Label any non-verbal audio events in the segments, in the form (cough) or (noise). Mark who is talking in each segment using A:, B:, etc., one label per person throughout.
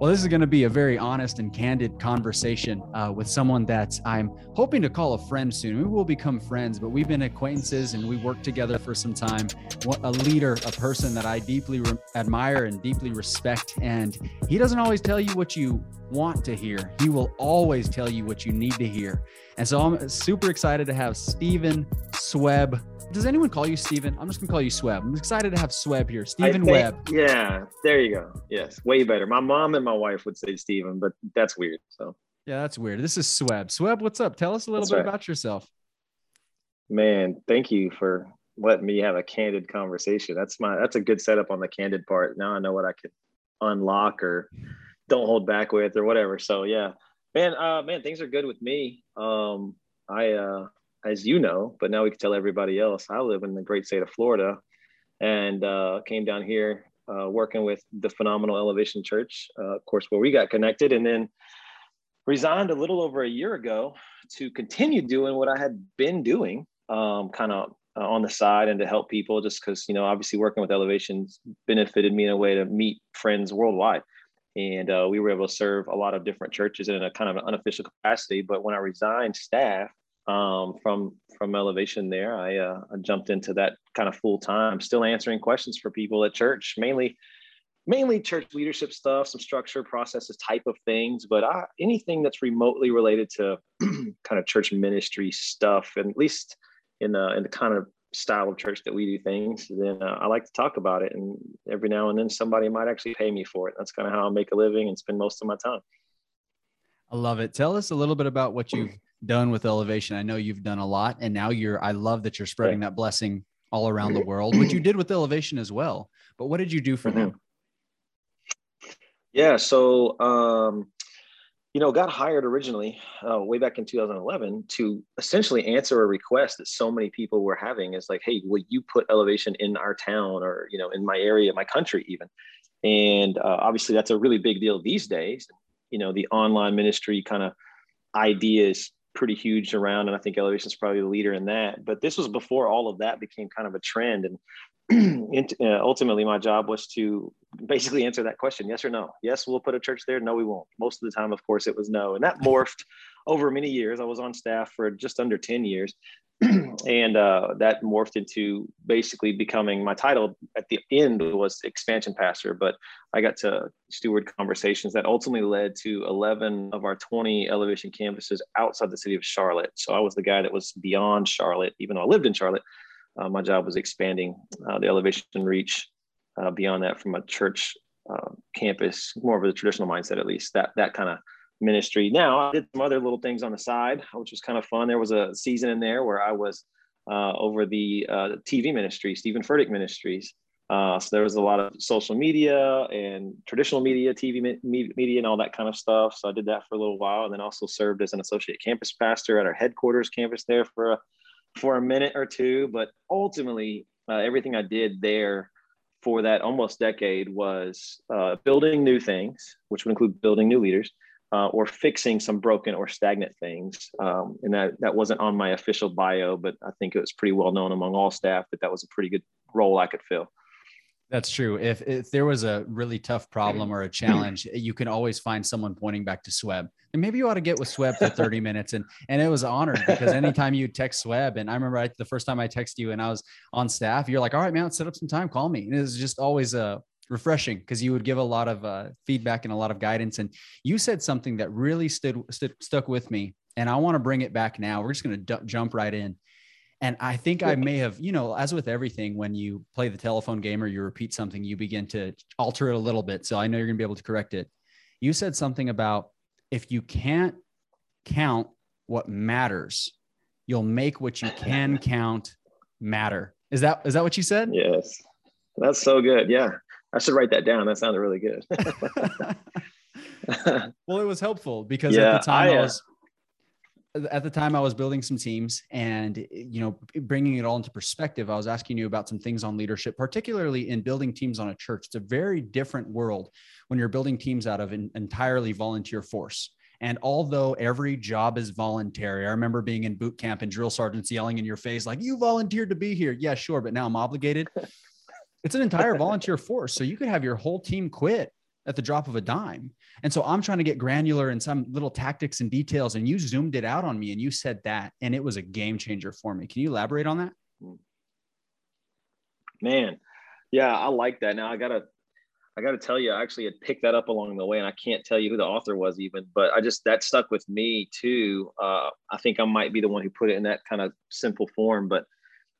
A: Well, this is going to be a very honest and candid conversation uh, with someone that I'm hoping to call a friend soon. We will become friends, but we've been acquaintances and we worked together for some time. A leader, a person that I deeply re- admire and deeply respect. And he doesn't always tell you what you want to hear, he will always tell you what you need to hear. And so I'm super excited to have Stephen Swebb does anyone call you Steven? I'm just gonna call you Swebb. I'm excited to have Swebb here. Stephen Webb.
B: Yeah, there you go. Yes, way better. My mom and my wife would say Steven, but that's weird. So
A: yeah, that's weird. This is Swebb. Swebb, what's up? Tell us a little that's bit right. about yourself.
B: Man, thank you for letting me have a candid conversation. That's my that's a good setup on the candid part. Now I know what I can unlock or don't hold back with or whatever. So yeah. Man, uh man, things are good with me. Um I uh as you know, but now we can tell everybody else. I live in the great state of Florida and uh, came down here uh, working with the phenomenal Elevation Church, uh, of course, where we got connected, and then resigned a little over a year ago to continue doing what I had been doing, um, kind of on the side and to help people, just because you know, obviously, working with Elevation benefited me in a way to meet friends worldwide. And uh, we were able to serve a lot of different churches in a kind of an unofficial capacity. But when I resigned staff, um, from from elevation there. I, uh, I jumped into that kind of full time still answering questions for people at church mainly mainly church leadership stuff some structure processes type of things. But I, anything that's remotely related to (clears throat) kind of church ministry stuff and at least in the in the kind of style of church that we do things then uh, i like to talk about it. And every now and then somebody might actually pay me for it. That's kind of how i make a living and spend most of my time.
A: I love it. Tell us a little bit about what you've done with elevation. I know you've done a lot, and now you're. I love that you're spreading that blessing all around the world, which you did with elevation as well. But what did you do for them?
B: Yeah, so um, you know, got hired originally uh, way back in 2011 to essentially answer a request that so many people were having. Is like, hey, will you put elevation in our town or you know in my area, my country, even? And uh, obviously, that's a really big deal these days. You know, the online ministry kind of ideas pretty huge around, and I think Elevation is probably the leader in that. But this was before all of that became kind of a trend, and (clears throat) uh, ultimately, my job was to basically answer that question: yes or no. Yes, we'll put a church there. No, we won't. Most of the time, of course, it was no, and that morphed over many years. I was on staff for just under ten years, (clears throat) and uh, that morphed into basically becoming my title at the end was expansion pastor but i got to steward conversations that ultimately led to 11 of our 20 elevation campuses outside the city of charlotte. So i was the guy that was beyond charlotte even though i lived in charlotte uh, my job was expanding uh, the elevation reach uh, beyond that from a church uh, campus more of a traditional mindset at least that that kind of ministry. Now I did some other little things on the side, which was kind of fun. There was a season in there where I was uh, over the uh, TV ministry, Steven Furtick Ministries. Uh, so there was a lot of social media and traditional media, TV me- media, and all that kind of stuff. So I did that for a little while, and then also served as an associate campus pastor at our headquarters campus there for a for a minute or two. But ultimately, uh, everything I did there for that almost decade was uh, building new things, which would include building new leaders, uh, or fixing some broken or stagnant things. Um, and that, that wasn't on my official bio, but I think it was pretty well known among all staff that that was a pretty good role I could fill.
A: That's true. If, if there was a really tough problem or a challenge, (clears throat) you can always find someone pointing back to Swebb. And maybe you ought to get with Swebb for (laughs) 30 minutes. And and it was honored because anytime you text Swebb, and I remember I, the first time I texted you and I was on staff, you're like, all right, man, set up some time, call me. And it was just always a refreshing because you would give a lot of uh, feedback and a lot of guidance. And you said something that really stood, stood stuck with me, and I want to bring it back now. We're just going to d- jump right in. And I think I may have, you know, as with everything, when you play the telephone game or you repeat something, you begin to alter it a little bit. So I know you're going to be able to correct it. You said something about if you can't count what matters, you'll make what you can (laughs) count matter. Is that is that what you said?
B: Yes. That's so good. Yeah. I should write that down. That sounded really good. (laughs)
A: well, it was helpful because yeah, at the time I, I uh, was at the time I was building some teams and you know bringing it all into perspective. I was asking you about some things on leadership, particularly in building teams on a church. It's a very different world when you're building teams out of an entirely volunteer force. And although every job is voluntary, I remember being in boot camp and drill sergeants yelling in your face, like, you volunteered to be here. Yeah, sure. But now I'm obligated (laughs) it's an entire volunteer force. So you could have your whole team quit at the drop of a dime. And so I'm trying to get granular in some little tactics and details. And you zoomed it out on me and you said that, and it was a game changer for me. Can you elaborate on that?
B: Man, yeah, I like that. Now I gotta, I gotta tell you, I actually had picked that up along the way, and I can't tell you who the author was even, but I just that stuck with me too. Uh, I think I might be the one who put it in that kind of simple form, but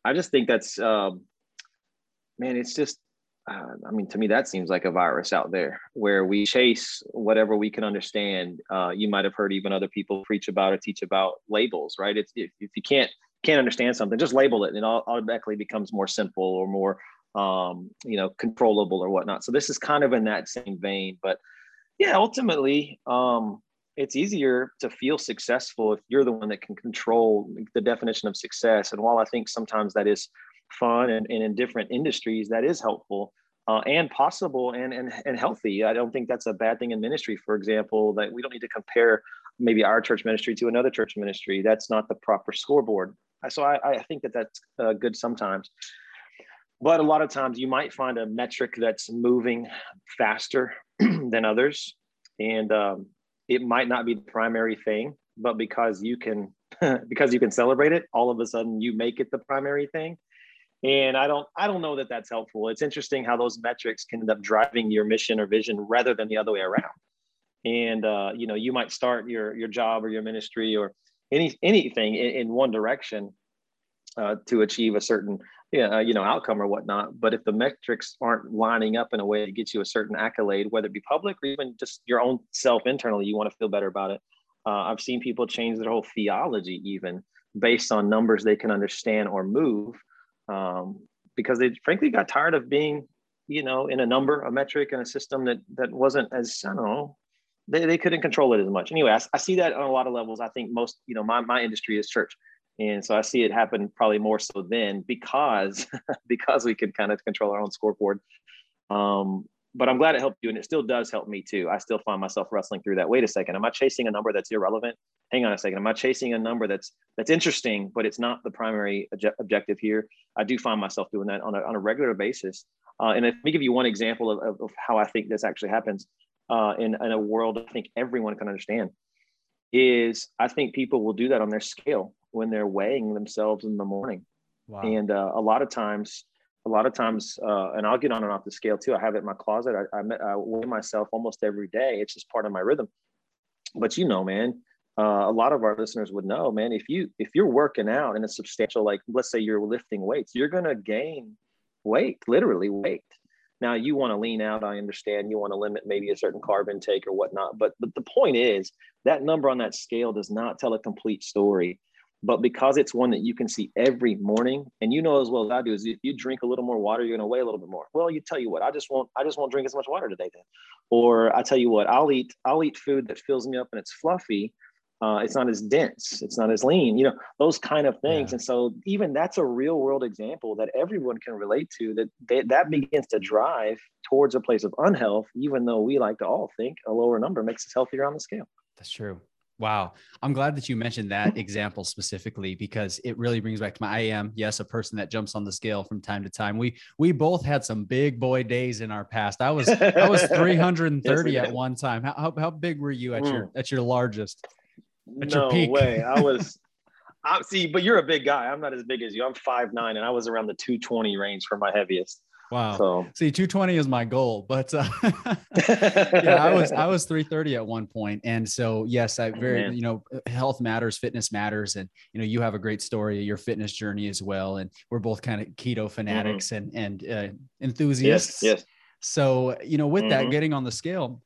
B: I just think that's, um, man, it's just uh, I mean, to me, that seems like a virus out there where we chase whatever we can understand. Uh, you might have heard even other people preach about or teach about labels, right? It's, if, if you can't can't understand something, just label it, and it automatically becomes more simple or more, um, you know, controllable or whatnot. So this is kind of in that same vein, but yeah, ultimately, um, it's easier to feel successful if you're the one that can control the definition of success. And while I think sometimes that is fun and, and in different industries that is helpful uh, and possible and, and and healthy. I don't think that's a bad thing in ministry for example that we don't need to compare maybe our church ministry to another church ministry. That's not the proper scoreboard. So i, I think that that's uh, good sometimes. But a lot of times you might find a metric that's moving faster (clears throat) than others and um, it might not be the primary thing but because you can (laughs) because you can celebrate it all of a sudden you make it the primary thing and i don't i don't know that that's helpful. It's interesting how those metrics can end up driving your mission or vision rather than the other way around. And uh, you know you might start your your job or your ministry or any anything in, in one direction uh, to achieve a certain uh, you know outcome or whatnot. But if the metrics aren't lining up in a way to get you a certain accolade whether it be public or even just your own self internally you want to feel better about it. Uh, i've seen people change their whole theology even based on numbers they can understand or move um, because they frankly got tired of being, you know, in a number, a metric, and a system that that wasn't as I don't know. They, they couldn't control it as much. Anyway, I, I see that on a lot of levels. I think most, you know, my, my industry is church. And so I see it happen probably more so then because (laughs) because we can kind of control our own scoreboard. Um, but I'm glad it helped you, and it still does help me too. I still find myself wrestling through that. Wait a second, am I chasing a number that's irrelevant? Hang on a second, am I chasing a number that's that's interesting, but it's not the primary objective here? I do find myself doing that on a, on a regular basis. Uh, and let me give you one example of, of, of how I think this actually happens uh, in, in a world I think everyone can understand. Is I think people will do that on their scale when they're weighing themselves in the morning. Wow. And uh, a lot of times a lot of times, uh, and I'll get on and off the scale too. I have it in my closet. I, I, I, weigh myself almost every day. It's just part of my rhythm. But you know, man, uh, a lot of our listeners would know, man. If you if you're working out in a substantial, like let's say you're lifting weights, you're gonna gain weight, literally weight. Now you want to lean out. I understand. You want to limit maybe a certain carb intake or whatnot. But but the point is that number on that scale does not tell a complete story but because it's one that you can see every morning and you know as well as i do is if you drink a little more water you're going to weigh a little bit more. Well you tell you what i just won't i just won't drink as much water today then. Or i tell you what i'll eat i'll eat food that fills me up and it's fluffy uh, it's not as dense it's not as lean you know those kind of things. Yeah. and so even that's a real world example that everyone can relate to that they, that begins to drive towards a place of unhealth even though we like to all think a lower number makes us healthier on the scale.
A: That's true Wow. I'm glad that you mentioned that example specifically because it really brings back to my I am, yes, a person that jumps on the scale from time to time. We we both had some big boy days in our past. I was I was 330 (laughs) yes, at one time. How, how, big were you at mm. your at your largest?
B: At no your peak? way. I (laughs) was I see, but you're a big guy. I'm not as big as you. I'm five nine, and I was around the 220 range for my heaviest.
A: Wow. So see, 220 is my goal, but uh, (laughs) (laughs) yeah, I was I was 330 at one point, and so yes, I very oh, you know health matters, fitness matters, and you know you have a great story, your fitness journey as well, and we're both kind of keto fanatics mm-hmm. and and uh, enthusiasts.
B: Yes. Yes.
A: So you know, with mm-hmm. that, getting on the scale,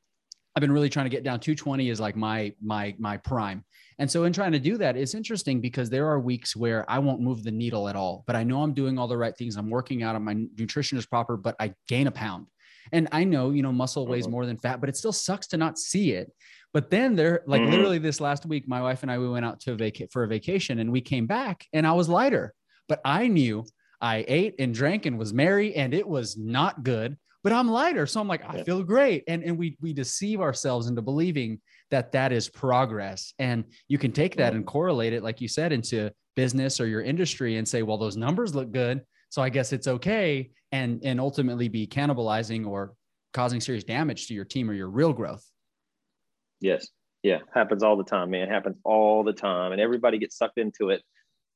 A: I've been really trying to get down. 220 is like my my my prime. And so, in trying to do that, it's interesting because there are weeks where I won't move the needle at all, but I know I'm doing all the right things. I'm working out, and my nutrition is proper, but I gain a pound. And I know, you know, muscle weighs mm-hmm. more than fat, but it still sucks to not see it. But then there, like mm-hmm. literally this last week, my wife and I, we went out to a vac- for a vacation and we came back and I was lighter, but I knew I ate and drank and was merry and it was not good, but I'm lighter. So I'm like, I feel great. And, and we, we deceive ourselves into believing that that is progress. And you can take that and correlate it, like you said, into business or your industry and say, well, those numbers look good. So I guess it's okay. And, and ultimately be cannibalizing or causing serious damage to your team or your real growth.
B: Yes. Yeah. Happens all the time, man. Happens all the time. And everybody gets sucked into it.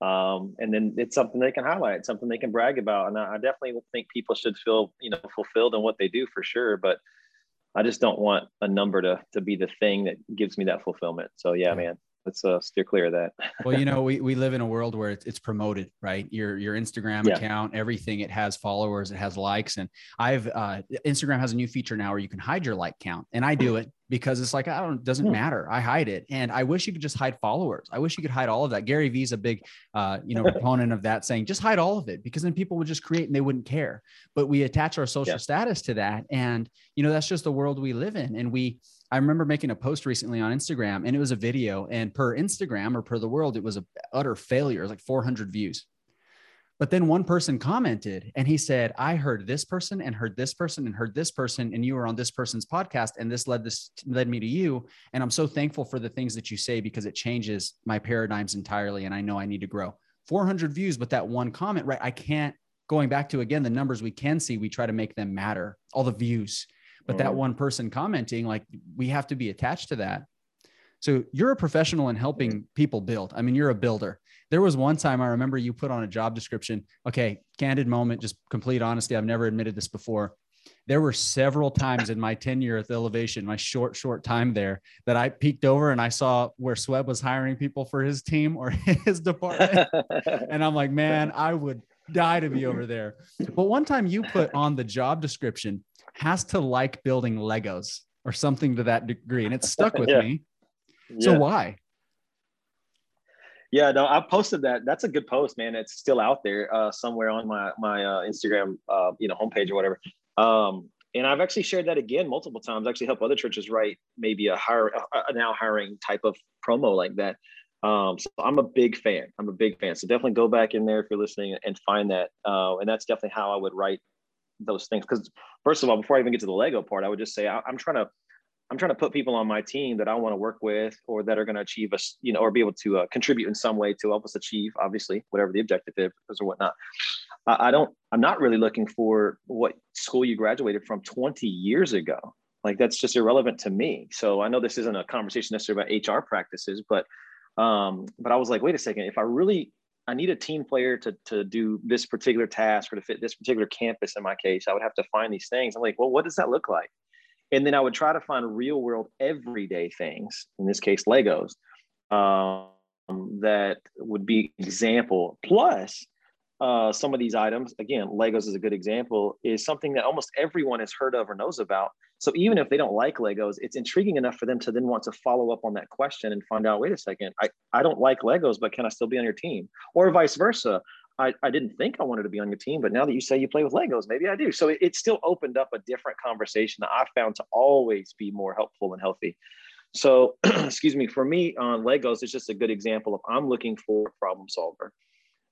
B: Um, and then it's something they can highlight, something they can brag about. And I, I definitely think people should feel, you know, fulfilled in what they do for sure. But I just don't want a number to to be the thing that gives me that fulfillment. So yeah, man, let's uh, steer clear of that. (laughs)
A: well, you know, we, we live in a world where it's, it's promoted, right? Your your Instagram yeah. account, everything it has followers, it has likes, and I've uh, Instagram has a new feature now where you can hide your like count, and I do it because it's like I don't doesn't hmm. matter. I hide it, and I wish you could just hide followers. I wish you could hide all of that. Gary Vee's a big, uh, you know, (laughs) proponent of that, saying just hide all of it because then people would just create and they wouldn't care. But we attach our social yeah. status to that, and you know that's just the world we live in, and we. I remember making a post recently on Instagram, and it was a video, and per Instagram or per the world, it was a utter failure. Like 400 views. But then one person commented and he said, I heard this person and heard this person and heard this person, and you were on this person's podcast, and this led this led me to you. And I'm so thankful for the things that you say because it changes my paradigms entirely. And I know I need to grow. 400 views, but that one comment, right? I can't going back to again the numbers we can see, we try to make them matter, all the views. But mm-hmm. that one person commenting, like we have to be attached to that. So you're a professional in helping people build. I mean, you're a builder. There was one time I remember you put on a job description. Okay, candid moment, just complete honesty. I've never admitted this before. There were several times in my tenure at the elevation, my short, short time there, that I peeked over and I saw where Sweb was hiring people for his team or (laughs) his department. (laughs) and I'm like, man, I would die to be over there. But one time you put on the job description has to like building Legos or something to that degree. And it stuck with yeah. me. So yeah. why?
B: Yeah, no, I posted that. That's a good post, man. It's still out there uh, somewhere on my my uh, Instagram, uh, you know, homepage or whatever. Um, and I've actually shared that again multiple times. Actually, help other churches write maybe a hire a, now hiring type of promo like that. Um, so I'm a big fan. I'm a big fan. So definitely go back in there if you're listening and find that. Uh, and that's definitely how I would write those things. Because first of all, before I even get to the Lego part, I would just say I, I'm trying to I'm trying to put people on my team that I want to work with or that are going to achieve us, you know, or be able to uh, contribute in some way to help us achieve, obviously, whatever the objective is or whatnot. I, I don't, I'm not really looking for what school you graduated from 20 years ago. Like that's just irrelevant to me. So I know this isn't a conversation necessarily about HR practices, but, um, but I was like, wait a second, if I really, I need a team player to, to do this particular task or to fit this particular campus in my case, I would have to find these things. I'm like, well, what does that look like? And then I would try to find real world everyday things, in this case, Legos, um, that would be example. Plus, uh, some of these items, again, Legos is a good example, is something that almost everyone has heard of or knows about. So even if they don't like Legos, it's intriguing enough for them to then want to follow up on that question and find out, wait a second, I, I don't like Legos, but can I still be on your team? Or vice versa. I, I didn't think I wanted to be on your team, but now that you say you play with Legos, maybe I do. So it, it still opened up a different conversation that I found to always be more helpful and healthy. So, (clears throat) excuse me, for me on Legos, it's just a good example of I'm looking for a problem solver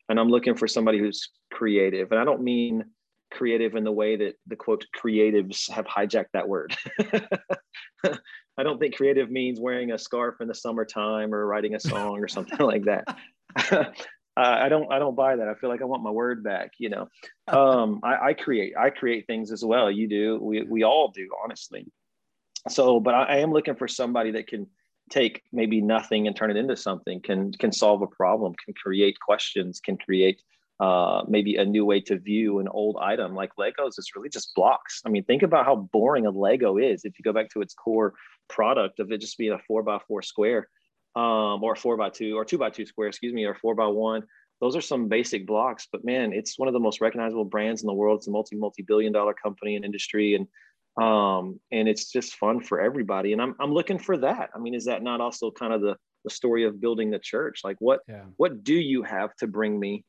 B: and I'm looking for somebody who's creative. And I don't mean creative in the way that the quote creatives have hijacked that word. (laughs) I don't think creative means wearing a scarf in the summertime or writing a song or something like that. (laughs) (laughs) uh, I don't I don't buy that. I feel like I want my word back. You know, um, I, I, create I create things as well. You do. We we all do, honestly. So, but I, I, am looking for somebody that can take maybe nothing and turn it into something. Can can solve a problem. Can create questions. Can create uh, maybe a new way to view an old item like Legos. It's really just blocks. I mean, think about how boring a Lego is if you go back to its core product of it just being a four by four square um, or four by two or two by two square, excuse me, or four by one. Those are some basic blocks, but man, it's one of the most recognizable brands in the world. It's a multi multi billion dollar company and industry, and um, and it's just fun for everybody. And I'm I'm looking for that. I mean, is that not also kind of the the story of building the church? Like, what yeah. what do you have to bring me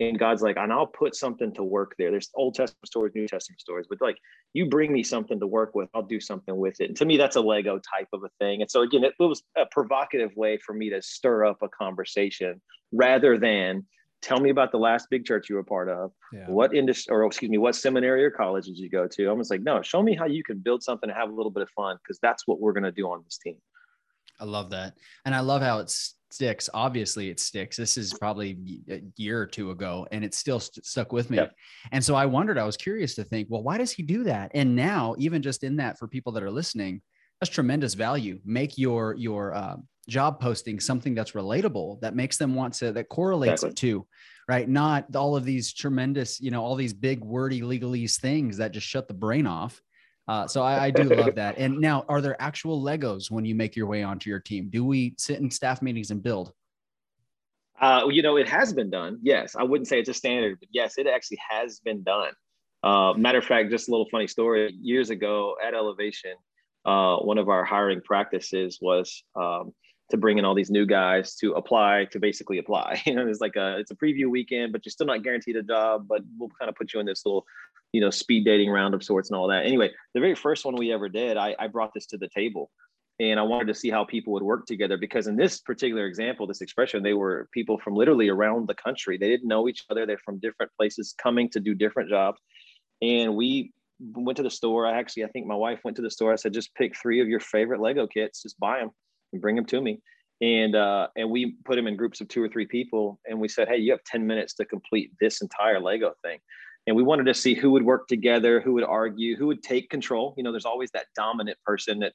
B: and God's like, and I'll put something to work there. There's Old Testament stories, New Testament stories, but like you bring me something to work with, I'll do something with it. And to me, that's a Lego type of a thing. And so again, it, it was a provocative way for me to stir up a conversation rather than tell me about the last big church you were part of. Yeah. What industry, or excuse me, what seminary or college did you go to? I was like, no, show me how you can build something and have a little bit of fun because that's what we're going to do on this team.
A: I love that. And I love how it's sticks. Obviously, it sticks. This is probably a year or two ago, and it still st- stuck with me. Yep. And so I wondered, I was curious to think, well, why does he do that? And now, even just in that, for people that are listening, that's tremendous value. Make your your uh, job posting something that's relatable, that makes them want to, that correlates exactly. it to, right? Not all of these tremendous, you know, all these big wordy legalese things that just shut the brain off. Uh, so I, I, do love that. And (laughs) now, are there actual Legos when you make your way onto your team? Do we sit in staff meetings and build?
B: Uh, you know, it has been done. Yes, I wouldn't say it's a standard, but yes, it actually has been done. Uh, matter of fact, just a little funny story. Years ago at Elevation, uh, one of our hiring practices was um, to bring in all these new guys to apply to basically apply. (laughs) You know, it's like a it's a preview weekend, but you're still not guaranteed a job. But we'll kind of put you in this little, you know, speed dating round of sorts and all that. Anyway, the very first one we ever did, I, I brought this to the table, and I wanted to see how people would work together because in this particular example, this expression, they were people from literally around the country. They didn't know each other. They're from different places, coming to do different jobs, and we went to the store. I actually, I think my wife went to the store. I said, just pick three of your favorite Lego kits, just buy them and bring them to me. And uh, and we put them in groups of two or three people, and we said, hey, you have ten minutes to complete this entire Lego thing. And we wanted to see who would work together, who would argue, who would take control. You know, there's always that dominant person that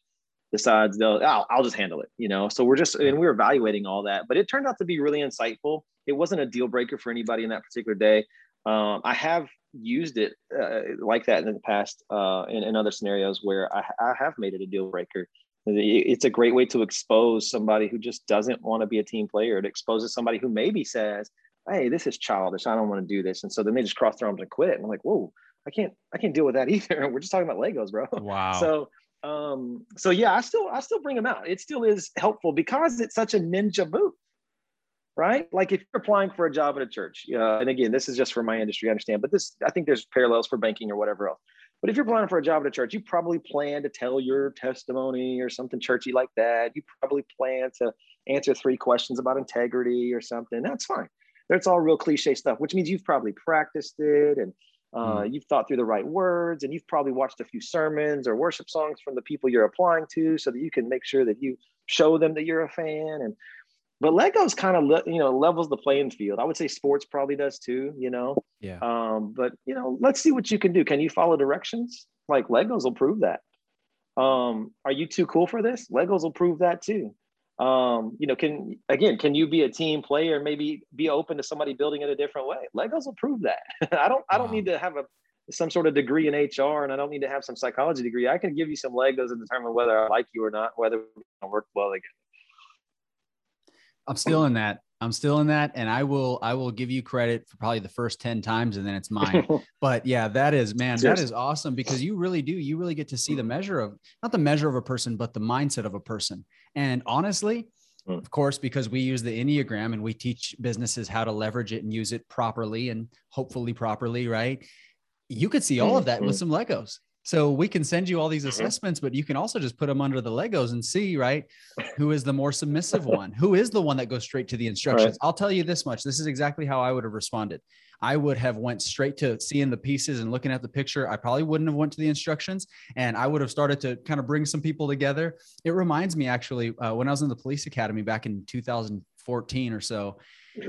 B: decides they'll, I'll just handle it. You know, so we're just and we were evaluating all that, but it turned out to be really insightful. It wasn't a deal breaker for anybody in that particular day. Um, I have used it uh, like that in the past uh, in, in, other scenarios where I, I, have made it a deal breaker. It's a great way to expose somebody who just doesn't want to be a team player. It exposes somebody who maybe says, "Hey, this is childish. I don't want to do this," and so then they just cross their arms and quit. And I'm like, "Whoa, I can't, I can't deal with that (laughs) either." We're just talking about Legos, bro.
A: Wow.
B: So, um, so yeah, I still, I still bring them out. It still is helpful because it's such a ninja move right? Like if you're applying for a job at a church, uh, and again, this is just for my industry, I understand, but this, I think there's parallels for banking or whatever else. But if you're applying for a job at a church, you probably plan to tell your testimony or something churchy like that. You probably plan to answer three questions about integrity or something. That's fine. That's all real cliche stuff, which means you've probably practiced it and uh, mm. you've thought through the right words and you've probably watched a few sermons or worship songs from the people you're applying to so that you can make sure that you show them that you're a fan and but Legos kind of you know levels the playing field. I would say sports probably does too. You know.
A: Yeah.
B: Um, but you know, let's see what you can do. Can you follow directions? Like Legos will prove that. Um, are you too cool for this? Legos will prove that too. Um, you know, can again, can you be a team player maybe be open to somebody building it a different way? Legos will prove that. (laughs) I don't I don't wow. need to have a some sort of degree in HR and I don't need to have some psychology degree. I can give you some Legos and determine whether I like you or not, whether gonna work well together.
A: I'm still in that. I'm still in that, and I will I will give you credit for probably the first ten times, and then it's mine. (laughs) but yeah, that is man, that is awesome because you really do. You really get to see the measure of not the measure of a person, but the mindset of a person. And honestly, hmm. of course, because we use the Enneagram and we teach businesses how to leverage it and use it properly and hopefully properly, right? You could see all of that with mm-hmm. some Legos. So we can send you all these mm-hmm. assessments, but you can also just put them under the Legos and see, right, who is the more submissive one? Who is the one that goes straight to the instructions? Right. I'll tell you this much. This is exactly how I would have responded. I would have went straight to seeing the pieces and looking at the picture. I probably wouldn't have went to the instructions, and I would have started to kind of bring some people together. It reminds me actually uh, when I was in the police academy back in 2014 or so,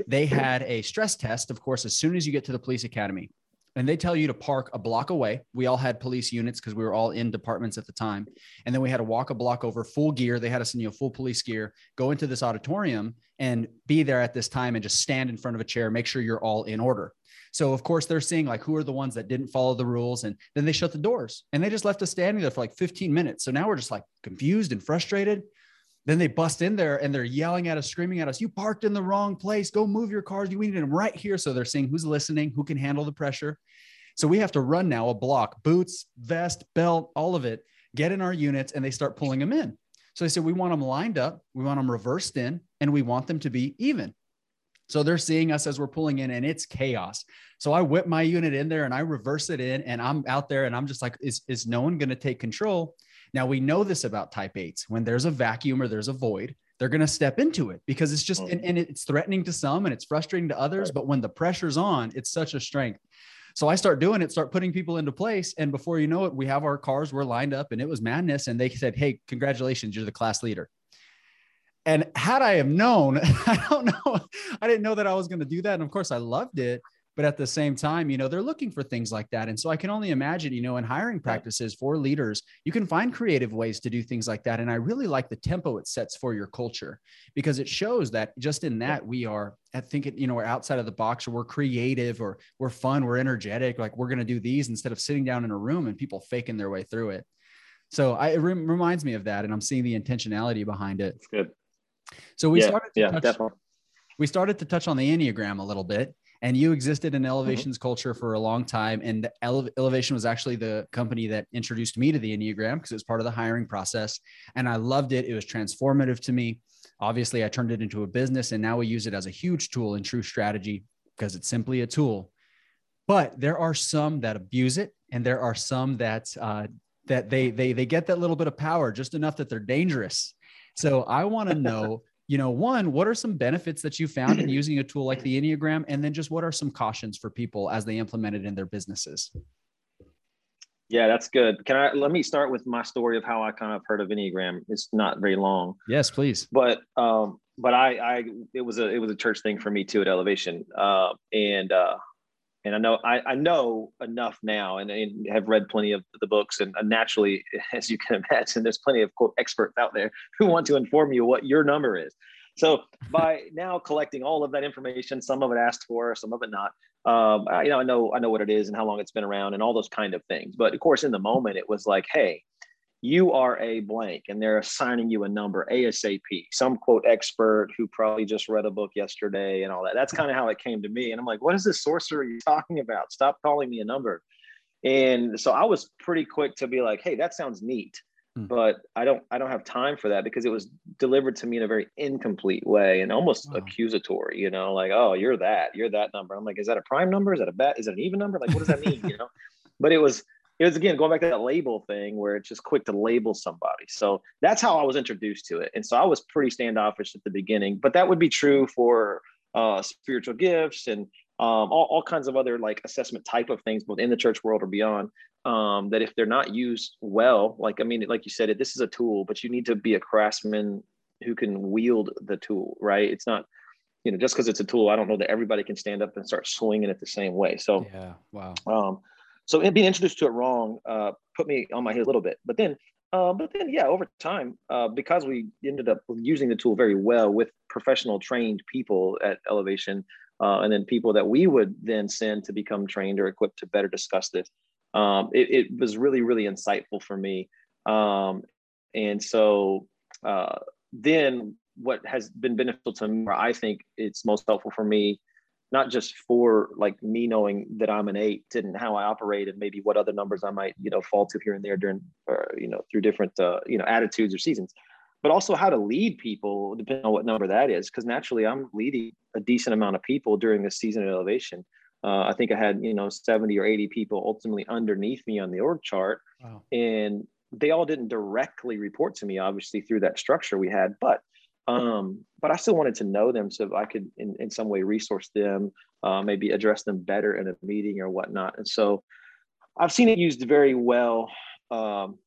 A: they had a stress test. Of course, as soon as you get to the police academy, and they tell you to park a block away. We all had police units because we were all in departments at the time. And then we had to walk a block over full gear. They had us in you know full police gear, go into this auditorium and be there at this time and just stand in front of a chair, make sure you're all in order. So of course they're seeing like who are the ones that didn't follow the rules and then they shut the doors and they just left us standing there for like 15 minutes. So now we're just like confused and frustrated. Then they bust in there and they're yelling at us, screaming at us, You parked in the wrong place. Go move your cars. You need them right here. So they're seeing who's listening, who can handle the pressure. So we have to run now a block, boots, vest, belt, all of it, get in our units, and they start pulling them in. So they said, We want them lined up, we want them reversed in, and we want them to be even. So they're seeing us as we're pulling in and it's chaos. So I whip my unit in there and I reverse it in and I'm out there and I'm just like, is, is no one going to take control? Now we know this about type eights. When there's a vacuum or there's a void, they're going to step into it because it's just, and, mm. and, it's threatening to some and it's frustrating to others. But when the pressure's on, it's such a strength. So I start doing it, start putting people into place. And before you know it, we have our cars, we're lined up and it was madness. And they said, Hey, congratulations, you're the class leader. and had I have known, (laughs) I don't know, I didn't know that I was going to do that. And of course, I loved it. But at the same time, you know, they're looking for things like that. And so I can only imagine, you know, in hiring practices for leaders, you can find creative ways to do things like that. And I really like the tempo it sets for your culture because it shows that just in that we are, I think, it, you know, we're outside of the box or we're creative or we're fun, we're energetic, like we're going to do these instead of sitting down in a room and people faking their way through it. So I, it re- reminds me of that. And I'm seeing the intentionality behind it.
B: It's good.
A: So we
B: yeah,
A: started to
B: yeah,
A: touch,
B: definitely.
A: we started to touch on the Enneagram a little bit and you existed in
B: Mm-hmm.
A: elevations culture for a long time. And Ele- elevation was actually the company that introduced me to the enneagram because it was part of the hiring process. And i loved it. It was transformative to me. Obviously i turned it into a business and now we use it as a huge tool in true strategy because it's simply a tool. But there are some that abuse it and there are some that uh, that they they they get that little bit of power just enough that they're dangerous. So i want to (laughs) know you know, one, what are some benefits that you found in using a tool like the Enneagram? And then just what are some cautions for people as they implement it in their businesses?
B: Yeah, that's good. Can I let me start with my story of how I kind of heard of Enneagram. It's not very long.
A: Yes, please.
B: But um, but I I it was a it was a church thing for me too at Elevation. Uh, and uh and I know I, I know enough now and, and have read plenty of the books and naturally (laughs) as you can imagine there's plenty of quote experts out there (laughs) who want to inform you what your number is. So by (laughs) now collecting all of that information some of it asked for some of it not um, I, you know i know i know what it is and how long it's been around and all those kind of things. But of course in the moment it was like hey you are a blank and they're assigning you a number asap some quote expert who probably just read a book yesterday and all that. That's kind of how it came to me. And i'm like what is this sorcerer you're talking about? Stop calling me a number. And so i was pretty quick to be like hey that sounds neat.
A: Hmm.
B: but i don't i don't have time for that because it was delivered to me in a very incomplete way and almost
A: Wow.
B: accusatory you know like oh you're that you're that number. I'm like is that a prime number? Is that a bet is it an even number? Like what does that mean? (laughs) You know? But it was it was again going back to that label thing where it's just quick to label somebody. So that's how I was introduced to it. And so I was pretty standoffish at the beginning, but that would be true for uh, spiritual gifts and um, all, all kinds of other like assessment type of things, both in the church world or beyond. Um, that if they're not used well, like I mean, like you said, it this is a tool, but you need to be a craftsman who can wield the tool, right? It's not, you know, just because it's a tool, I don't know that everybody can stand up and start swinging it the same way. So
A: Yeah. Wow.
B: um, so in- being introduced to it wrong uh, put me on my heels a little bit. But then, uh, but then, yeah, over time, uh, because we ended up using the tool very well with professional trained people at Elevation, uh, and then people that we would then send to become trained or equipped to better discuss this. Um, it, it was really, really insightful for me. Um, and so uh, then what has been beneficial to me, where I think it's most helpful for me, not just for like me knowing that I'm an eight and how I operate and maybe what other numbers I might, you know, fall to here and there during, or, you know, through different, uh, you know, attitudes or seasons, but also how to lead people depending on what number that is. Cause naturally I'm leading a decent amount of people during this season of elevation. Uh, I think I had, you know, 70 or 80 people ultimately underneath me on the org chart
A: Wow.
B: and they all didn't directly report to me obviously through that structure we had but um but i still wanted to know them so i could in, in some way resource them uh, maybe address them better in a meeting or whatnot. And so i've seen it used very well um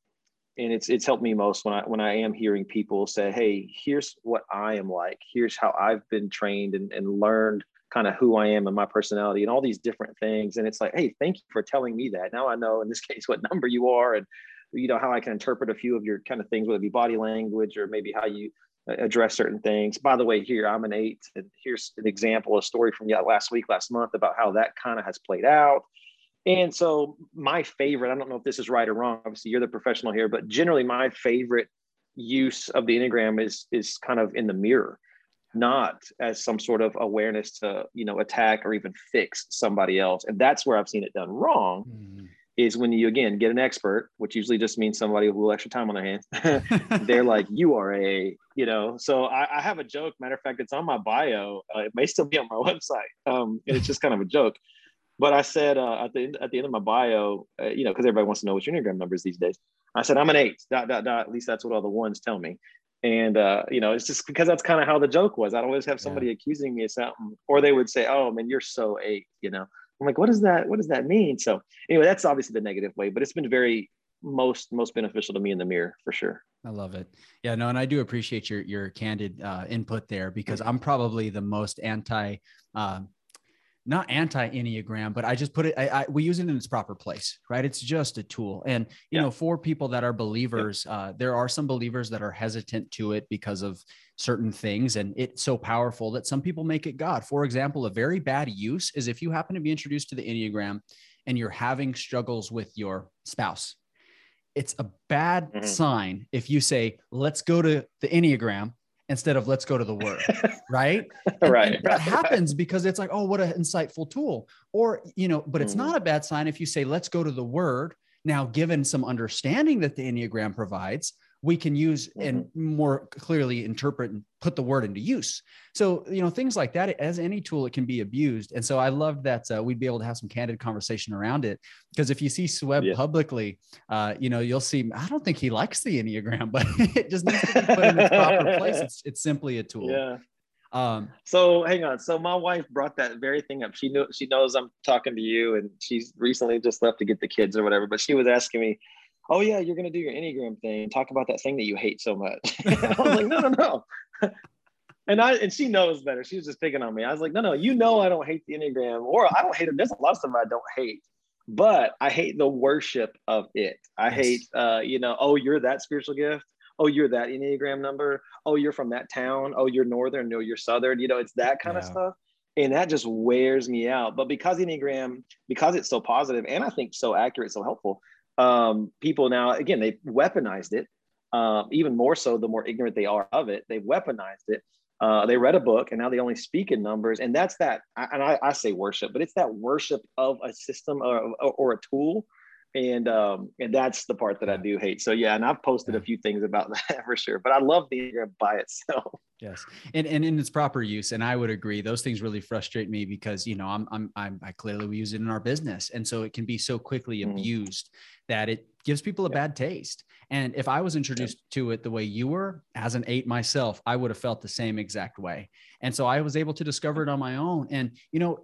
B: and it's it's helped me most when i when i am hearing people say hey here's what i am like. Here's how i've been trained and, and learned kind of who i am and my personality and all these different things. And it's like hey thank you for telling me that. Now i know in this (laughs) case what number you are and you know how i can interpret a few of your kind of things whether it be body language or maybe how you address certain things. By the way here i'm an eight and here's an example a story from last week last month about how that kind of has played out. And so my favorite i don't know if this is right or wrong obviously you're the professional here but generally my favorite use of the enneagram is is kind of in the mirror not as some sort of awareness to you know attack or even fix somebody else. And that's where i've seen it done wrong.
A: Mhm.
B: Is when you again get an expert, which usually just means somebody with a little extra time on their hands. (laughs) they're like, (laughs) you are a, you know. So I, I have a joke. Matter of fact, it's on my bio. Uh, it may still be on my (laughs) website. Um, and it's just kind of a joke. But I said uh, at the end, at the end of my bio, uh, you know, because everybody wants to know what your enneagram number is these days. I said I'm an eight. Dot dot dot. At least that's what all the ones tell me. And uh, you know, it's just because that's kind of how the joke was. I'd always have somebody accusing me of something, or they would say, "Oh man, you're so eight, you know. I'm like, what does that what does that mean? So anyway, that's obviously the negative way, but it's been very most most beneficial to me in the mirror for sure.
A: I love it. Yeah, no, and I do appreciate your your candid uh, input there because I'm probably the most anti, um, not anti enneagram, but I just put it. I, I, we use it in its proper place, right? It's just a tool, and you yeah. know, for people that are believers, yeah. uh, there are some believers that are hesitant to it because of certain things, and it's so powerful that some people make it God. For example, a very bad use is if you happen to be introduced to the enneagram and you're having struggles with your spouse it's a bad mm-hmm. sign if you say, let's go to the Enneagram instead of let's go to the (laughs) word, right? And,
B: right.
A: And that happens because it's like, oh, what an insightful tool. Or, you know, but it's mm-hmm. not a bad sign if you say, let's go to the word. Now, given some understanding that the Enneagram provides, we can use mm-hmm. and more clearly interpret and put the word into use. So, you know, things like that, as any tool, it can be abused. And so I love that uh, we'd be able to have some candid conversation around it. Because if you see Sweb yeah. publicly, uh, you know, you'll see, I don't think he likes the Enneagram, (laughs) but it just needs to be put in its proper place. It's, it's simply a tool.
B: Yeah. Um, so hang on. So my wife brought that very thing up. She knew she knows I'm talking to you, and she's recently just left to get the kids or whatever. But she was asking me, oh yeah, you're gonna do your Enneagram thing. Talk about that thing that you hate so much. (laughs) I was like, no, no, no. (laughs) and I and she knows better. She was just picking on me. I was like, no, no, you know I don't hate the Enneagram, or I don't hate it. There's a lot of stuff I don't hate, but I hate the worship of it. I yes. hate uh, you know, oh, you're that spiritual gift. Oh, you're that Enneagram number. Oh, you're from that town. Oh, you're northern. No, you're southern. You know, it's that kind yeah. of stuff. And that just wears me out. But because Enneagram, because it's so positive and I think so accurate, so helpful, um, people now again they weaponized it uh, even more so the more ignorant they are of it. They've weaponized it. Uh, they read a book and now they only speak in numbers. And that's that and I, I say worship but it's that worship of a system or, or a tool and um and that's the part that i do hate. So yeah and i've posted a few things about (laughs) that for sure but i love the enneagram by itself. (laughs)
A: Yes. And and in its proper use and i would agree. Those things really frustrate me because you know i'm i'm, I'm i clearly we use it in our business and so it can be so quickly mm. abused that it gives people a yeah. bad taste. And if i was introduced yeah. to it the way you were as an eight myself i would have felt the same exact way. And so i was able to discover it on my own. And you know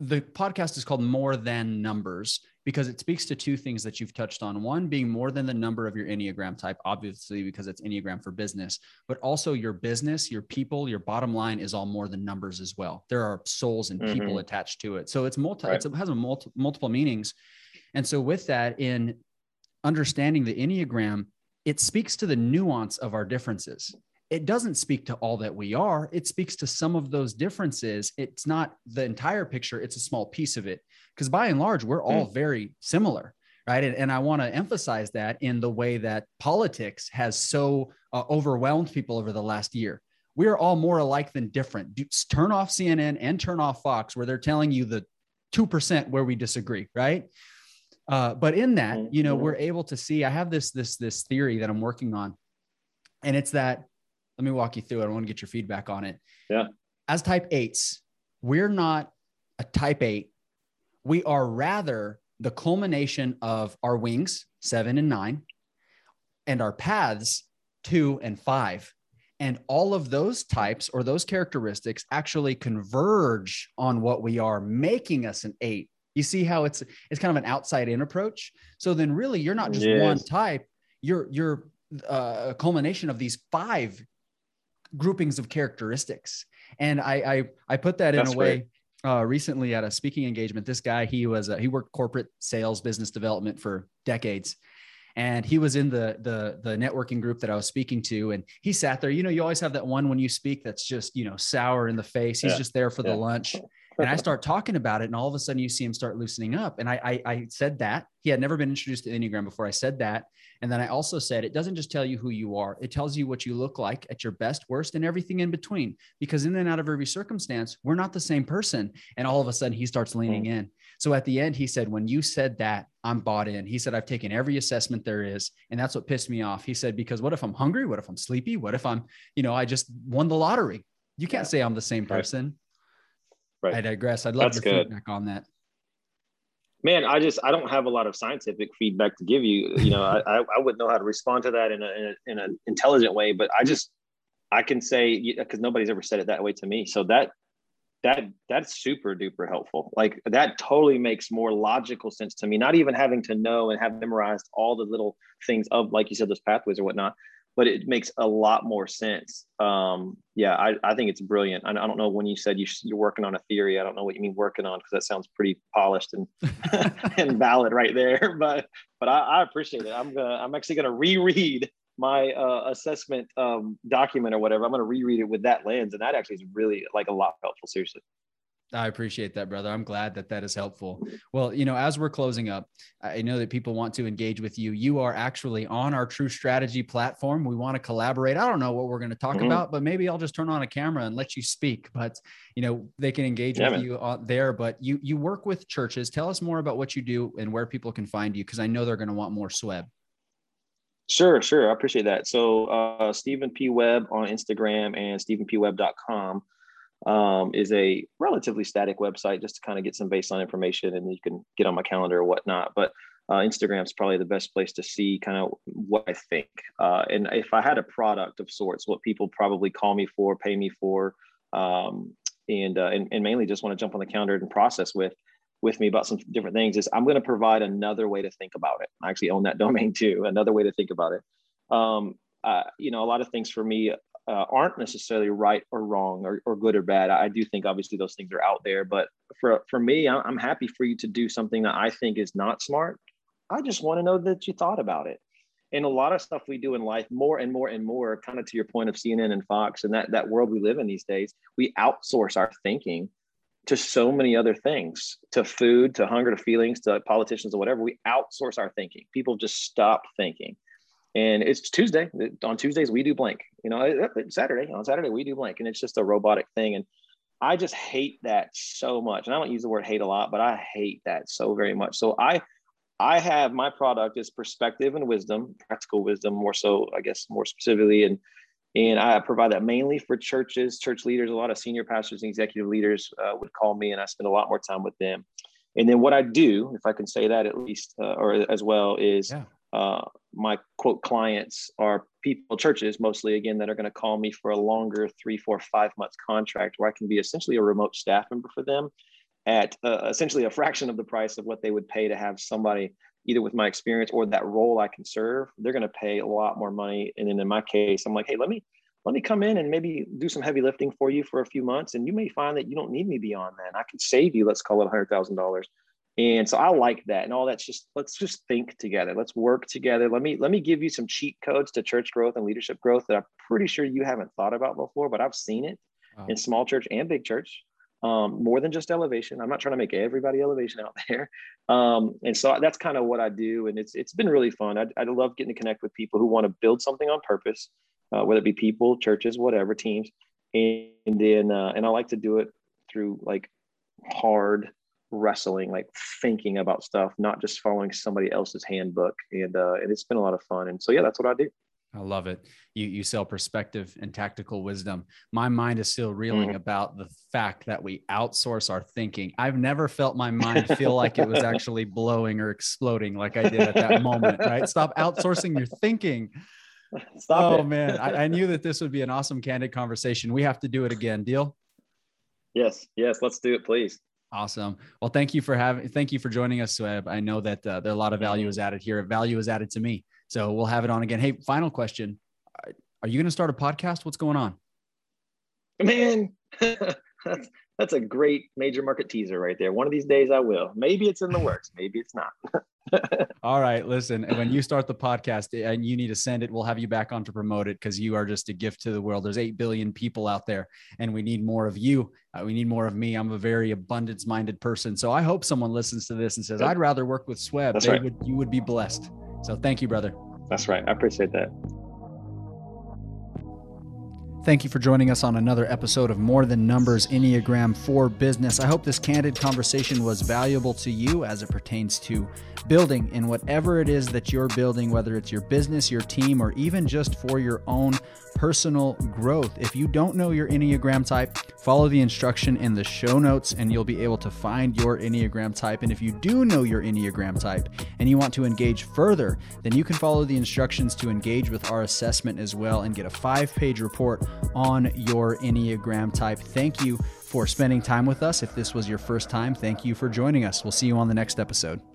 A: the podcast is called more than numbers because it speaks to two things that you've touched on. One being more than the number of your Enneagram type, obviously, because it's Enneagram for business, but also your business, your people, your bottom line is all more than numbers as well. There are souls and people mm-hmm. attached to it. So it's multi, right. it's, it has a multi, multiple meanings. And so with that, in understanding the Enneagram, it speaks to the nuance of our differences it doesn't speak to all that we are. It speaks to some of those differences. It's not the entire picture, it's a small piece of it. Because by and large, we're all mm. very similar. Right. And, and I want to emphasize that in the way that politics has so uh, overwhelmed people over the last year. We are all more alike than different. Turn off CNN and turn off Fox, where they're telling you the 2% where we disagree. Right. Uh, but in that, you know, mm-hmm. we're able to see. I have this this this theory that I'm working on, and it's that let me walk you through it. I want to get your feedback on it.
B: Yeah.
A: As type eights, we're not a type eight. We are rather the culmination of our wings, seven and nine, and our paths, two and five. And all of those types or those characteristics actually converge on what we are, making us an eight. You see how it's it's kind of an outside in approach. So then really you're not just yes. one type, you're you're uh, a culmination of these five groupings of characteristics. And I I, I put that in a way uh, recently at a speaking engagement. This guy he was uh, he worked corporate sales business development for decades. And he was in the the the networking group that I was speaking to, and he sat there. You know, you always have that one when you speak that's just you know sour in the face. He's yeah. just there for yeah. the lunch and I start talking about it, and all of a sudden you see him start loosening up. And I, I, I said that he had never been introduced to Enneagram before. I said that, and then I also said it doesn't just tell you who you are; it tells you what you look like at your best, worst, and everything in between. Because in and out of every circumstance, we're not the same person. And all of a sudden he starts leaning in. So at the end, he said, "When you said that, I'm bought in." He said, "I've taken every assessment there is, and that's what pissed me off." He said, "Because what if I'm hungry? What if I'm sleepy? What if I'm, you know, I just won the lottery? You can't say I'm the same person." Right. I digress. I'd love That's your good. feedback on that.
B: Man, I just I don't have a lot of scientific feedback to give you. You know, I, I wouldn't know how to respond to that in a, in, a, in an intelligent way, but I just I can say because nobody's ever said it that way to me. So that that that's super duper helpful. Like that totally makes more logical sense to me. Not even having to know and have memorized all the little things of, like you said, those pathways or whatnot, but it makes a lot more sense. Um, yeah, I, I think it's brilliant. I, I don't know when you said you, you're working on a theory. I don't know what you mean working on because that sounds pretty polished and (laughs) (laughs) and valid right there. (laughs) But but I, I appreciate it. I'm gonna I'm actually gonna reread my uh, assessment um, document or whatever. I'm going to reread it with that lens, and that actually is really like a lot helpful. Seriously.
A: I appreciate that, brother. I'm glad that that is helpful. Well, you know, as we're closing up, I know that people want to engage with you. You are actually on our True Strategy platform. We want to collaborate. I don't know what we're going to talk mm-hmm. about, but maybe I'll just turn on a camera and let you speak. But you know, they can engage yeah, with man. you there. But you you work with churches. Tell us more about what you do and where people can find you, because I know they're going to want more SWEB.
B: Sure, sure. I appreciate that. So, uh, Stephen P. Webb on Instagram and StephenPWebb.com um, is a relatively static website just to kind of get some baseline information and you can get on my calendar or whatnot. But uh, Instagram is probably the best place to see kind of what I think. Uh, and if I had a product of sorts, what people probably call me for, pay me for, um, and, uh, and, and mainly just want to jump on the calendar and process with, with me about some different things is I'm going to provide another way to think about it. I actually own that (laughs) domain too, another way to think about it. Um, uh, you know, a lot of things for me uh, aren't necessarily right or wrong or, or good or bad. I do think obviously those things are out there, but for, for me, I'm happy for you to do something that I think is not smart. I just want to know that you thought about it. And a lot of stuff we do in life, more and more and more, kind of to your point of CNN and Fox and that, that world we live in these days, we outsource our thinking to so many other things to food to hunger to feelings to politicians or whatever we outsource our thinking people just stop thinking and it's tuesday on tuesdays we do blank you know saturday on saturday we do blank and it's just a robotic thing and i just hate that so much and i don't use the word hate a lot but i hate that so very much so i i have my product is perspective and wisdom practical wisdom more so i guess more specifically and and I provide that mainly for churches, church leaders. A lot of senior pastors and executive leaders uh, would call me, and I spend a lot more time with them. And then what I do, if I can say that at least, uh, or as well, is yeah. Uh, my quote clients are people, churches mostly, again, that are going to call me for a longer three, four, five months contract where I can be essentially a remote staff member for them at uh, essentially a fraction of the price of what they would pay to have somebody either with my experience or that role I can serve, they're going to pay a lot more money. And then in my case, I'm like, hey, let me let me come in and maybe do some heavy lifting for you for a few months, and you may find that you don't need me beyond that. I can save you. Let's call it a hundred thousand dollars. And so I like that. And all that's just let's just think together. Let's work together. Let me let me give you some cheat codes to church growth and leadership growth that I'm pretty sure you haven't thought about before, but I've seen it wow. in small church and big church um, more than just elevation. I'm not trying to make everybody elevation out there. Um, and so that's kind of what I do. And it's, it's been really fun. I, I love getting to connect with people who want to build something on purpose, uh, whether it be people, churches, whatever teams. And, and then, uh, and I like to do it through like hard wrestling, like thinking about stuff, not just following somebody else's handbook. And, uh, and it's been a lot of fun. And so, yeah, that's what I do.
A: I love it. You you sell perspective and tactical wisdom. My mind is still reeling mm-hmm. about the fact that we outsource our thinking. I've never felt my mind feel like it was (laughs) actually blowing or exploding like I did at that moment. Right? Stop outsourcing your thinking. Stop oh it. man, I, I knew that this would be an awesome candid conversation. We have to do it again. Deal?
B: Yes, yes. Let's do it, please.
A: Awesome. Well, thank you for having. Thank you for joining us, Sweb. I know that uh, there a lot of value is added here. Value is added to me. So we'll have it on again. Hey, final question. Are you going to start a podcast? What's going on?
B: Man, that's, (laughs) that's a great major market teaser right there. One of these days I will. Maybe it's in the works. Maybe it's not. (laughs)
A: All right. Listen, when you start the podcast and you need to send it, we'll have you back on to promote it because you are just a gift to the world. There's 8 billion people out there and we need more of you. Uh, we need more of me. I'm a very abundance minded person. So I hope someone listens to this and says, I'd rather work with Sweb. That's right. Would, you would be blessed. So thank you, brother.
B: That's right. I appreciate that.
A: Thank you for joining us on another episode of More Than Numbers Enneagram for Business. I hope this candid conversation was valuable to you as it pertains to building in whatever it is that you're building, whether it's your business, your team, or even just for your own personal growth. If you don't know your Enneagram type, follow the instruction in the show notes and you'll be able to find your Enneagram type. And if you do know your Enneagram type and you want to engage further, then you can follow the instructions to engage with our assessment as well and get a five page report on your Enneagram type. Thank you for spending time with us. If this was your first time, thank you for joining us. We'll see you on the next episode.